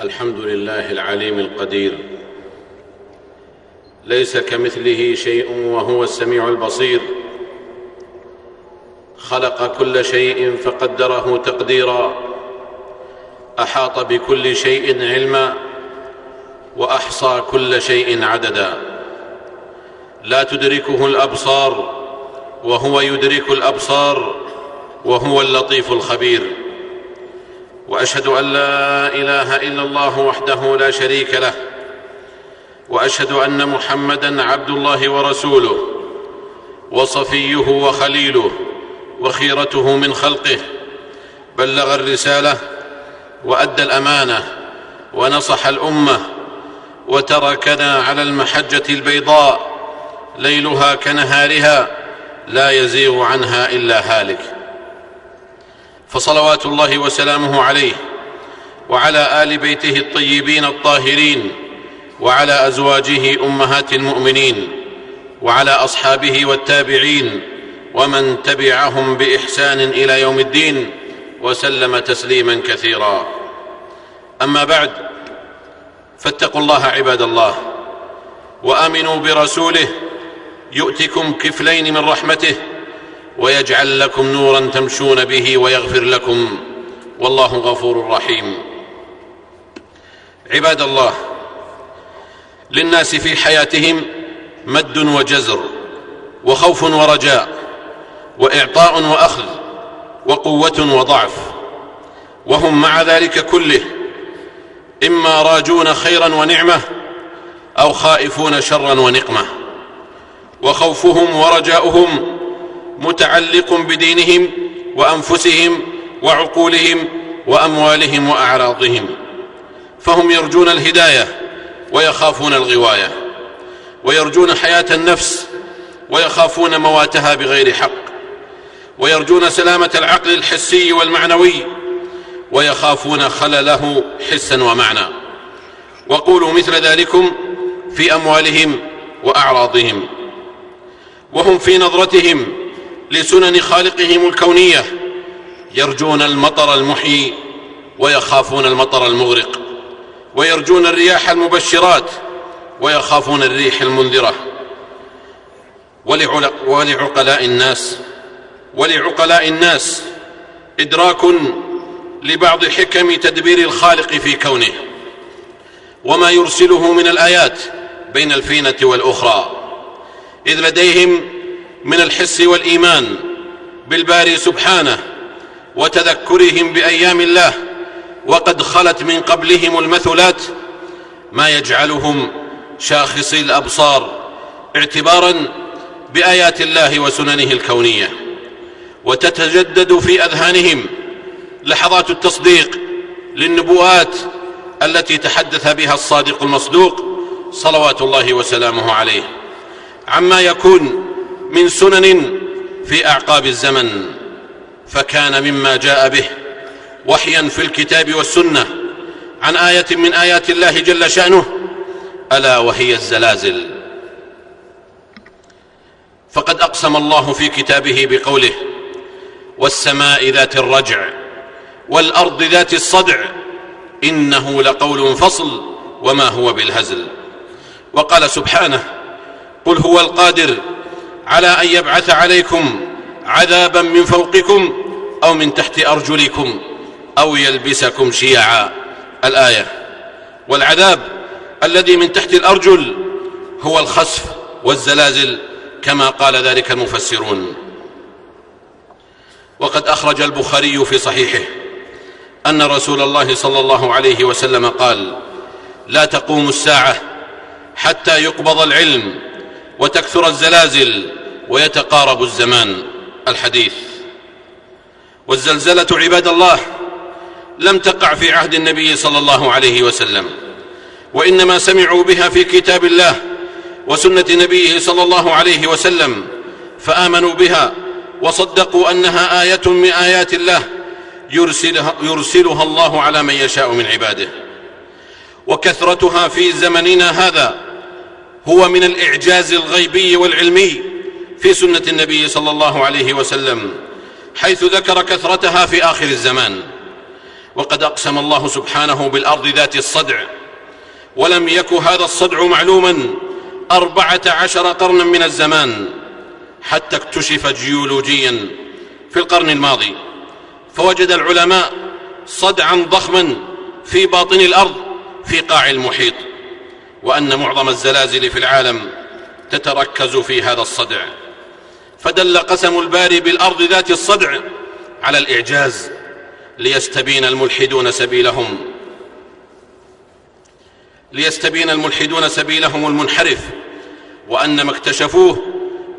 الحمد لله العليم القدير. ليس كمثله شيء وهو السميع البصير. خلق كل شيء فقدره تقديرا. أحاط بكل شيء علما وأحصى كل شيء عددا. لا تدركه الأبصار وهو يدرك الأبصار وهو اللطيف الخبير. وأشهد أن لا إله إلا الله وحده لا شريك له. وأشهد أن محمدا عبد الله ورسوله وصفيه وخليله وخيرته من خلقه. بلغ الرسالة وأدى الأمانة ونصح الأمة وتركنا على المحجة البيضاء ليلها كنهارها لا يزيغ عنها إلا هالك. فصلوات الله وسلامه عليه وعلى آل بيته الطيبين الطاهرين وعلى أزواجه أمهات المؤمنين وعلى أصحابه والتابعين ومن تبعهم بإحسان إلى يوم الدين وسلم تسليما كثيرا. أما بعد فاتقوا الله عباد الله وآمنوا برسوله يؤتكم كفلين من رحمته ويجعل لكم نورا تمشون به ويغفر لكم. والله غفور رحيم. عباد الله للناس في حياتهم مد وجزر وخوف ورجاء وإعطاء وأخذ وقوة وضعف. وهم مع ذلك كله إما راجون خيرا ونعمة أو خائفون شرا ونقمة. وخوفهم ورجاؤهم متعلق بدينهم وأنفسهم وعقولهم وأموالهم وأعراضهم. فهم يرجون الهداية ويخافون الغواية ويرجون حياة النفس ويخافون مواتها بغير حق ويرجون سلامة العقل الحسي والمعنوي ويخافون خلله حسا ومعنى. وقولوا مثل ذلكم في أموالهم وأعراضهم وهم في نظرتهم لسنن خالقهم الكونية. يرجون المطر المحيي ويخافون المطر المغرق. ويرجون الرياح المبشرات ويخافون الريح المنذرة. ولعقلاء الناس ولعقلاء الناس إدراك لبعض حكم تدبير الخالق في كونه. وما يرسله من الآيات بين الفينة والأخرى. إذ لديهم من الحس والإيمان بالباري سبحانه وتذكرهم بأيام الله وقد خلت من قبلهم المثلات ما يجعلهم شاخصي الأبصار اعتبارا بآيات الله وسننه الكونية وتتجدد في أذهانهم لحظات التصديق للنبوءات التي تحدث بها الصادق المصدوق صلوات الله وسلامه عليه. عما يكون من سنن في أعقاب الزمن فكان مما جاء به وحيا في الكتاب والسنة عن آية من آيات الله جل شأنه ألا وهي الزلازل. فقد أقسم الله في كتابه بقوله والسماء ذات الرجع والأرض ذات الصدع إنه لقول فصل وما هو بالهزل. وقال سبحانه قل هو القادر على أن يبعث عليكم عذابا من فوقكم أو من تحت أرجلكم أو يلبسكم شيعا. الآية والعذاب الذي من تحت الأرجل هو الخسف والزلازل كما قال ذلك المفسرون. وقد أخرج البخاري في صحيحه أن رسول الله صلى الله عليه وسلم قال لا تقوم الساعة حتى يقبض العلم وتكثر الزلازل ويتقارب الزمان. الحديث والزلزلة عباد الله لم تقع في عهد النبي صلى الله عليه وسلم وإنما سمعوا بها في كتاب الله وسنة نبيه صلى الله عليه وسلم فآمنوا بها وصدقوا أنها آية من آيات الله يرسلها, يرسلها الله على من يشاء من عباده. وكثرتها في زمننا هذا هو من الإعجاز الغيبي والعلمي في سنة النبي صلى الله عليه وسلم حيث ذكر كثرتها في آخر الزمان. وقد أقسم الله سبحانه بالأرض ذات الصدع ولم يك هذا الصدع معلوما أربعة عشر قرنا من الزمان حتى اكتشف جيولوجيا في القرن الماضي. فوجد العلماء صدعا ضخما في باطن الأرض في قاع المحيط. وأن معظم الزلازل في العالم تتركز في هذا الصدع. فدل قسم الباري بالأرض ذات الصدع على الإعجاز ليستبين الملحدون سبيلهم. ليستبين الملحدون سبيلهم المنحرف وأن ما اكتشفوه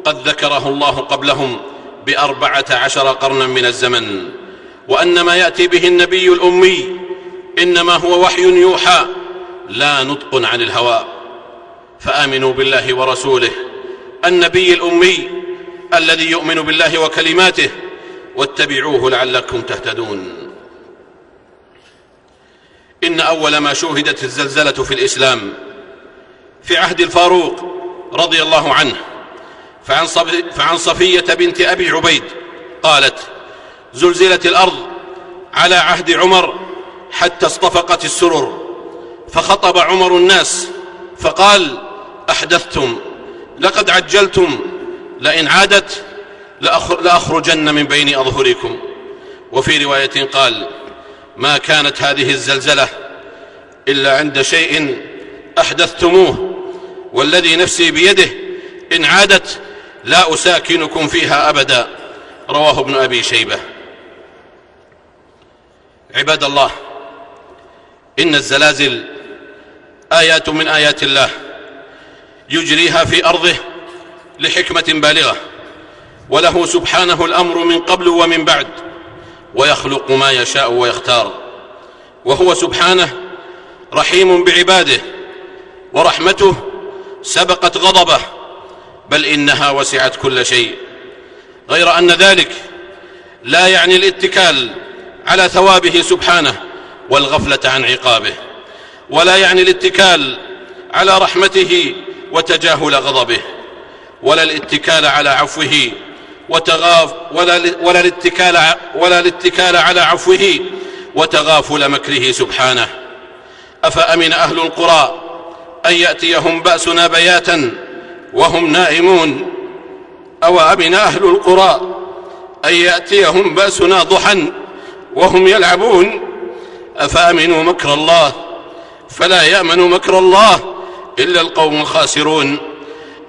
قد ذكره الله قبلهم بأربعة عشر قرنا من الزمن. وأن ما يأتي به النبي الأمي إنما هو وحي يوحى لا نطق عن الهوى. فآمنوا بالله ورسوله النبي الأمي الذي يؤمن بالله وكلماته واتبعوه لعلكم تهتدون. إن أول ما شوهدت الزلزلة في الإسلام في عهد الفاروق رضي الله عنه فعن, صفية بنت أبي عبيد قالت زلزلت الأرض على عهد عمر حتى اصطفقت السرر. فخطب عمر الناس فقال أحدثتم لقد عجلتم لئن عادت لأخرجن من بين أظهركم. وفي رواية قال ما كانت هذه الزلزلة إلا عند شيء أحدثتموه والذي نفسي بيده إن عادت لا أساكنكم فيها أبدا. رواه ابن أبي شيبة. عباد الله إن الزلازل آيات من آيات الله يجريها في أرضه لحكمة بالغة وله سبحانه الأمر من قبل ومن بعد ويخلق ما يشاء ويختار وهو سبحانه رحيم بعباده ورحمته سبقت غضبه بل إنها وسعت كل شيء غير أن ذلك لا يعني الاتكال على ثوابه سبحانه والغفلة عن عقابه. ولا يعني الاتكال على رحمته وتجاهل غضبه ولا الاتكال على عفوه وتغاف ولا ولا الاتكال ولا الاتكال على عفوه وتغافل مكره سبحانه. أفأمن أهل القرى أن يأتيهم بأسنا بياتا وهم نائمون؟ أو امن أهل القرى أن يأتيهم بأسنا ضحى وهم يلعبون؟ أفأمنوا مكر الله فلا يأمن مكر الله إلا القوم الخاسرون.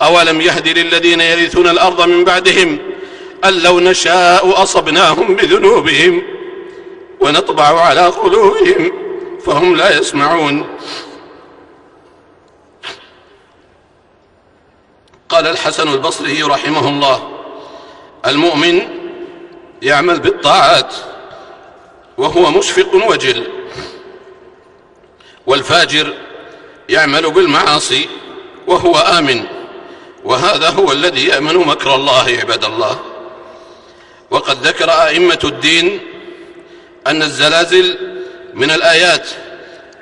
أولم يهد للذين يرثون الأرض من بعدهم أن لو نشاء أصبناهم بذنوبهم ونطبع على قلوبهم فهم لا يسمعون. قال الحسن البصري رحمه الله المؤمن يعمل بالطاعات وهو مشفق وجل. والفاجر يعمل بالمعاصي وهو آمن وهذا هو الذي يأمن مكر الله عباد الله. وقد ذكر أئمة الدين أن الزلازل من الآيات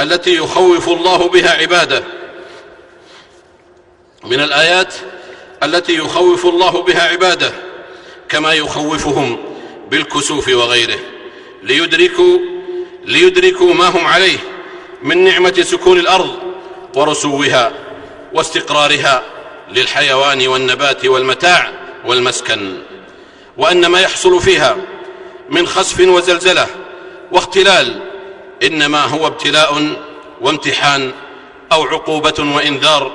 التي يخوف الله بها عباده من الآيات التي يخوف الله بها عباده كما يخوفهم بالكسوف وغيره ليدركوا ليدركوا ما هم عليه. من نعمة سكون الأرض ورسوها واستقرارها للحيوان والنبات والمتاع والمسكن وأن ما يحصل فيها من خسف وزلزلة واختلال إنما هو ابتلاء وامتحان أو عقوبة وإنذار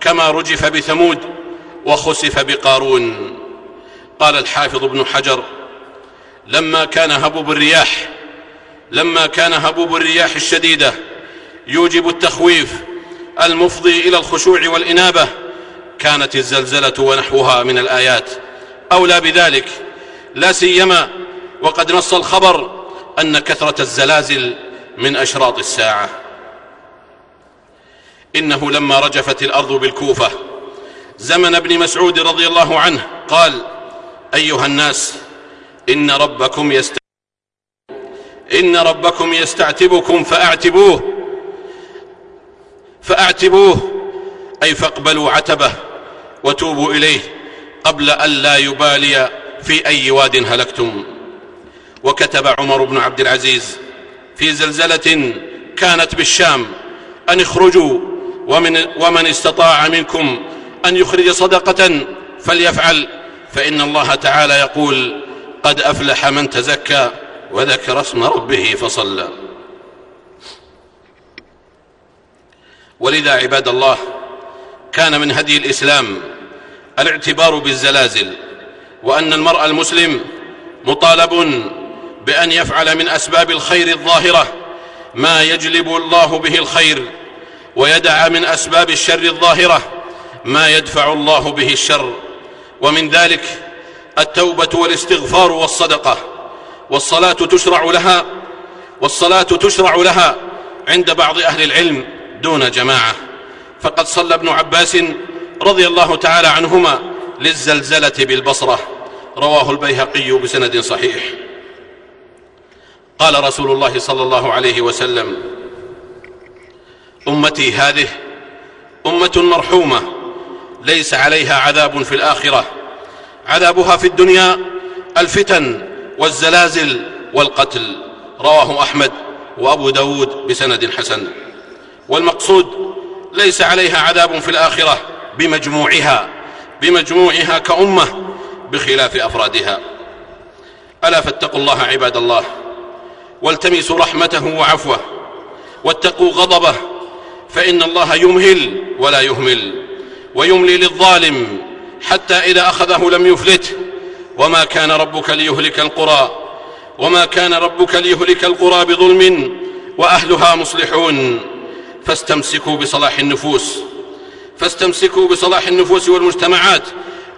كما رجف بثمود وخسف بقارون. قال الحافظ ابن حجر لما كان هبوب الرياح لما كان هبوب الرياح الشديدة يوجب التخويف المفضي إلى الخشوع والإنابة. كانت الزلزلة ونحوها من الآيات. أولى بذلك لا سيما وقد نص الخبر أن كثرة الزلازل من أشراط الساعة. إنه لما رجفت الأرض بالكوفة زمن ابن مسعود رضي الله عنه قال أيها الناس إن ربكم يست إن ربكم يستعتبكم فأعتبوه. فأعتبوه أي فاقبلوا عتبه وتوبوا إليه قبل أن لا يبالي في أي واد هلكتم. وكتب عمر بن عبد العزيز في زلزلة كانت بالشام أن اخرجوا ومن, ومن استطاع منكم أن يخرج صدقة فليفعل فإن الله تعالى يقول قد أفلح من تزكى وذكر اسم ربه فصلى. ولذا عباد الله كان من هدي الإسلام الاعتبار بالزلازل وأن المرء المسلم مطالب بأن يفعل من أسباب الخير الظاهرة ما يجلب الله به الخير ويدع من أسباب الشر الظاهرة ما يدفع الله به الشر. ومن ذلك التوبة والاستغفار والصدقة. والصلاة تشرع لها والصلاة تشرع لها عند بعض أهل العلم. دون جماعة. فقد صلى ابن عباس رضي الله تعالى عنهما للزلزلة بالبصرة. رواه البيهقي بسند صحيح. قال رسول الله صلى الله عليه وسلم أمتي هذه أمة مرحومة ليس عليها عذاب في الآخرة. عذابها في الدنيا الفتن والزلازل والقتل. رواه أحمد وأبو داود بسند حسن. والمقصود ليس عليها عذاب في الآخرة بمجموعها بمجموعها كأمة بخلاف أفرادها. ألا فاتقوا الله عباد الله والتمسوا رحمته وعفوه واتقوا غضبه فإن الله يمهل ولا يهمل ويملي للظالم حتى إذا أخذه لم يفلته. وما كان ربك ليهلك القرى وما كان ربك ليهلك القرى بظلم وأهلها مصلحون. فاستمسكوا بصلاح النفوس فاستمسكوا بصلاح النفوس والمجتمعات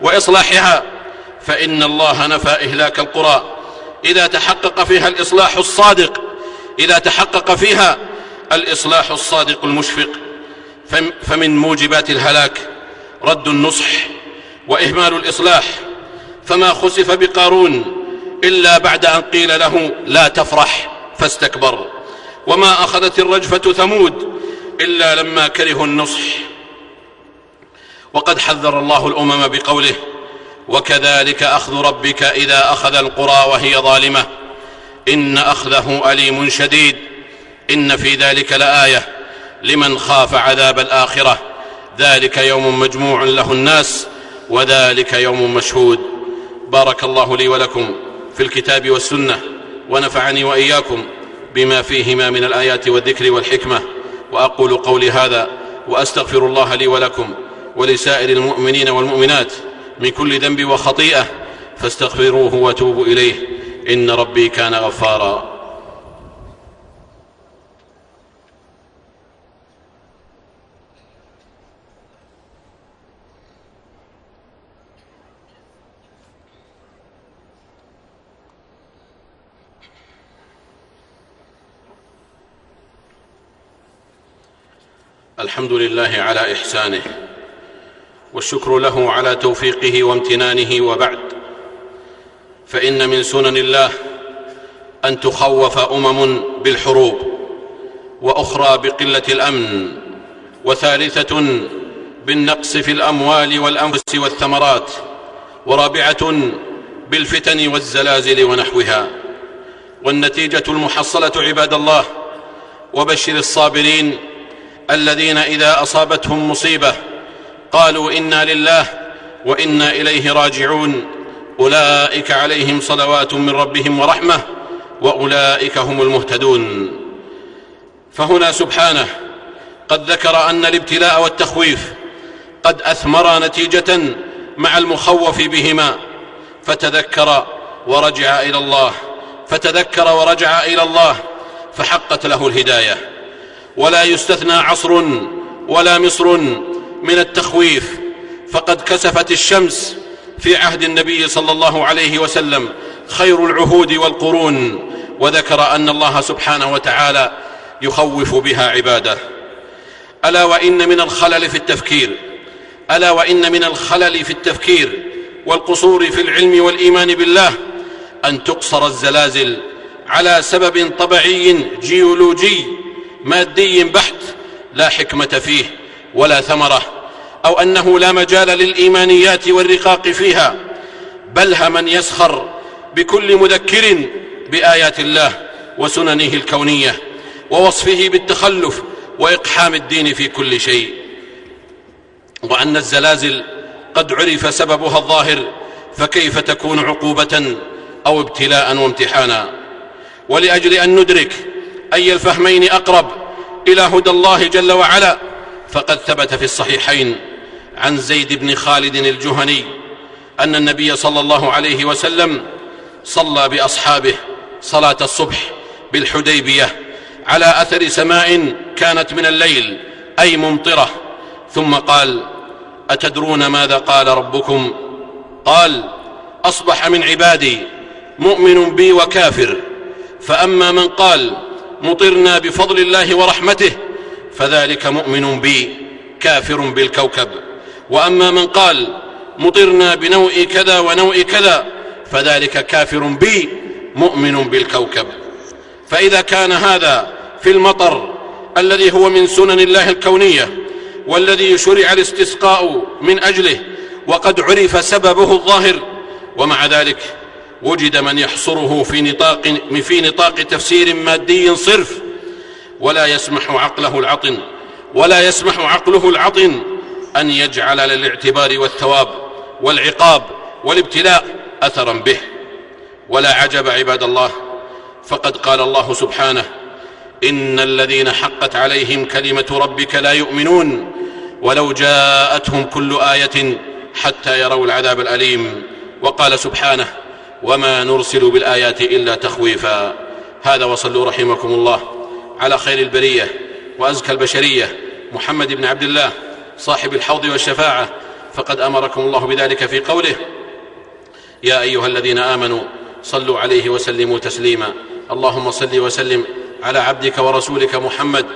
وإصلاحها فإن الله نفى إهلاك القرى. إذا تحقق فيها الإصلاح الصادق إذا تحقق فيها الإصلاح الصادق المشفق. فمن موجبات الهلاك رد النصح وإهمال الإصلاح. فما خسف بقارون إلا بعد أن قيل له لا تفرح فاستكبر. وما أخذت الرجفة ثمود إلا لما كرهوا النصح. وقد حذر الله الأمم بقوله وكذلك أخذ ربك إذا أخذ القرى وهي ظالمة. إن أخذه أليم شديد. إن في ذلك لآية لمن خاف عذاب الآخرة. ذلك يوم مجموع له الناس وذلك يوم مشهود. بارك الله لي ولكم في الكتاب والسنة ونفعني وإياكم بما فيهما من الآيات والذكر والحكمة. وأقول قولي هذا وأستغفر الله لي ولكم ولسائر المؤمنين والمؤمنات من كل ذنب وخطيئة فاستغفروه وتوبوا إليه إن ربي كان غفارا الحمد لله على إحسانه والشكر له على توفيقه وامتنانه وبعد. فإن من سنن الله أن تخوف أمم بالحروب وأخرى بقلة الأمن وثالثة بالنقص في الأموال والأنفس والثمرات ورابعة بالفتن والزلازل ونحوها. والنتيجة المحصلة عباد الله وبشر الصابرين الذين إذا أصابتهم مصيبة قالوا إنا لله وإنا إليه راجعون. أولئك عليهم صلوات من ربهم ورحمة وأولئك هم المهتدون. فهنا سبحانه قد ذكر أن الابتلاء والتخويف قد اثمرا نتيجة مع المخوف بهما. فتذكر ورجع إلى الله فتذكر ورجع إلى الله فحقت له الهداية. ولا يستثنى عصر ولا مصر من التخويف. فقد كسفت الشمس في عهد النبي صلى الله عليه وسلم خير العهود والقرون وذكر أن الله سبحانه وتعالى يخوف بها عباده. ألا وإن من الخلل في التفكير ألا وإن من الخلل في التفكير والقصور في العلم والإيمان بالله أن تقصر الزلازل على سبب طبعي جيولوجي مادي بحت لا حكمة فيه ولا ثمرة أو أنه لا مجال للإيمانيات والرقاق فيها بل من يسخر بكل مذكر بآيات الله وسننه الكونية ووصفه بالتخلف وإقحام الدين في كل شيء. وأن الزلازل قد عرف سببها الظاهر فكيف تكون عقوبة أو ابتلاء وامتحانا؟ ولأجل أن ندرك أي الفهمين أقرب إلى هدى الله جل وعلا. فقد ثبت في الصحيحين عن زيد بن خالد الجهني أن النبي صلى الله عليه وسلم صلى بأصحابه صلاة الصبح بالحديبية على أثر سماء كانت من الليل أي ممطرة. ثم قال أتدرون ماذا قال ربكم؟ قال أصبح من عبادي مؤمن بي وكافر. فأما من قال مطرنا بفضل الله ورحمته فذلك مؤمن بي كافر بالكوكب. وأما من قال مطرنا بنوء كذا ونوء كذا فذلك كافر بي مؤمن بالكوكب. فإذا كان هذا في المطر الذي هو من سنن الله الكونية والذي شرع الاستسقاء من أجله وقد عرف سببه الظاهر ومع ذلك وجد من يحصره في نطاق في نطاق تفسير مادي صرف. ولا يسمح عقله العطن. ولا يسمح عقله العطن أن يجعل للاعتبار والثواب والعقاب والابتلاء أثرا به. ولا عجب عباد الله. فقد قال الله سبحانه إن الذين حقت عليهم كلمة ربك لا يؤمنون ولو جاءتهم كل آية حتى يروا العذاب الأليم. وقال سبحانه وما نرسل بالآيات إلا تخويفا. هذا وصلوا رحمكم الله. على خير البرية وأزكى البشرية. محمد بن عبد الله صاحب الحوض والشفاعة. فقد أمركم الله بذلك في قوله يا أيها الذين آمنوا صلوا عليه وسلموا تسليما. اللهم صل وسلم على عبدك ورسولك محمد.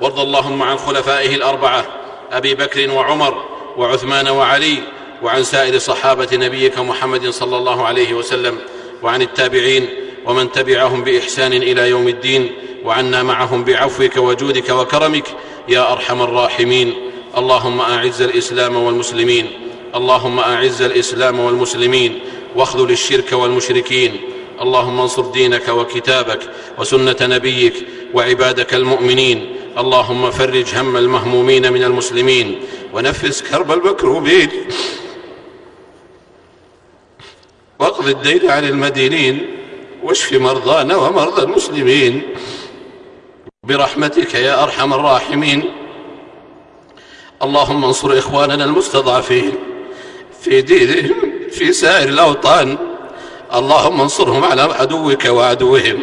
وارض اللهم عن خلفائه الأربعة أبي بكر وعمر وعثمان وعلي وعن سائر صحابة نبيك محمد صلى الله عليه وسلم وعن التابعين ومن تبعهم بإحسان إلى يوم الدين وعنا معهم بعفوك وجودك وكرمك يا أرحم الراحمين. اللهم أعز الإسلام والمسلمين. اللهم أعز الإسلام والمسلمين. واخذل الشرك والمشركين. اللهم انصر دينك وكتابك وسنة نبيك وعبادك المؤمنين. اللهم فرج هم المهمومين من المسلمين. ونفس كرب المكروبين. واقض الدين عن المدينين واشف مرضانا ومرضى المسلمين. برحمتك يا أرحم الراحمين. اللهم انصر إخواننا المستضعفين في دينهم في سائر الأوطان. اللهم انصرهم على عدوك وعدوهم.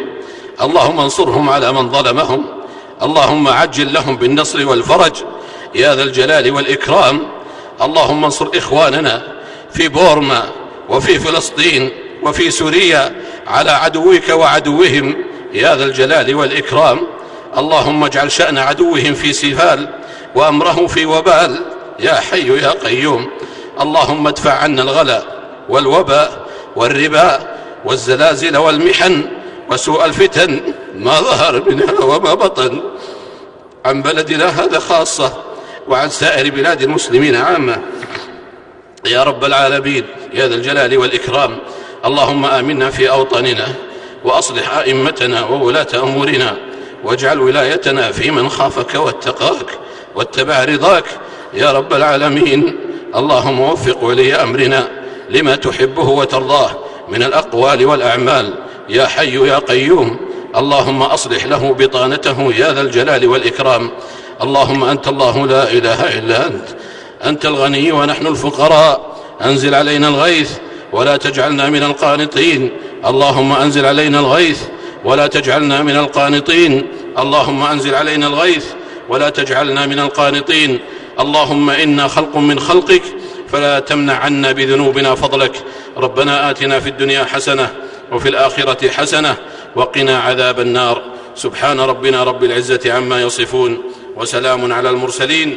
اللهم انصرهم على من ظلمهم. اللهم عجل لهم بالنصر والفرج. يا ذا الجلال والإكرام. اللهم انصر إخواننا في بورما وفي فلسطين وفي سوريا على عدوك وعدوهم يا ذا الجلال والإكرام. اللهم اجعل شأن عدوهم في سفال وأمره في وبال. يا حي يا قيوم. اللهم ادفع عنا الغلا والوباء والربا والزلازل والمحن وسوء الفتن ما ظهر منها وما بطن. عن بلدنا هذا خاصة وعن سائر بلاد المسلمين عامة. يا رب العالمين يا ذا الجلال والإكرام. اللهم آمنا في أوطاننا وأصلح أئمتنا وولاة أمورنا واجعل ولايتنا في من خافك واتقاك واتبع رضاك. يا رب العالمين اللهم وفق ولي أمرنا لما تحبه وترضاه من الأقوال والأعمال. يا حي يا قيوم اللهم أصلح له بطانته يا ذا الجلال والإكرام. اللهم أنت الله لا إله إلا أنت. أنت الغني ونحن الفقراء. أنزل علينا الغيث ولا تجعلنا من القانطين. اللهم أنزل علينا الغيث ولا تجعلنا من القانطين. اللهم أنزل علينا الغيث ولا تجعلنا من القانطين. اللهم إنا خلق من خلقك فلا تمنع عنا بذنوبنا فضلك. ربنا آتنا في الدنيا حسنة وفي الآخرة حسنة وقنا عذاب النار. سبحان ربنا رب العزة عما يصفون وسلام على المرسلين.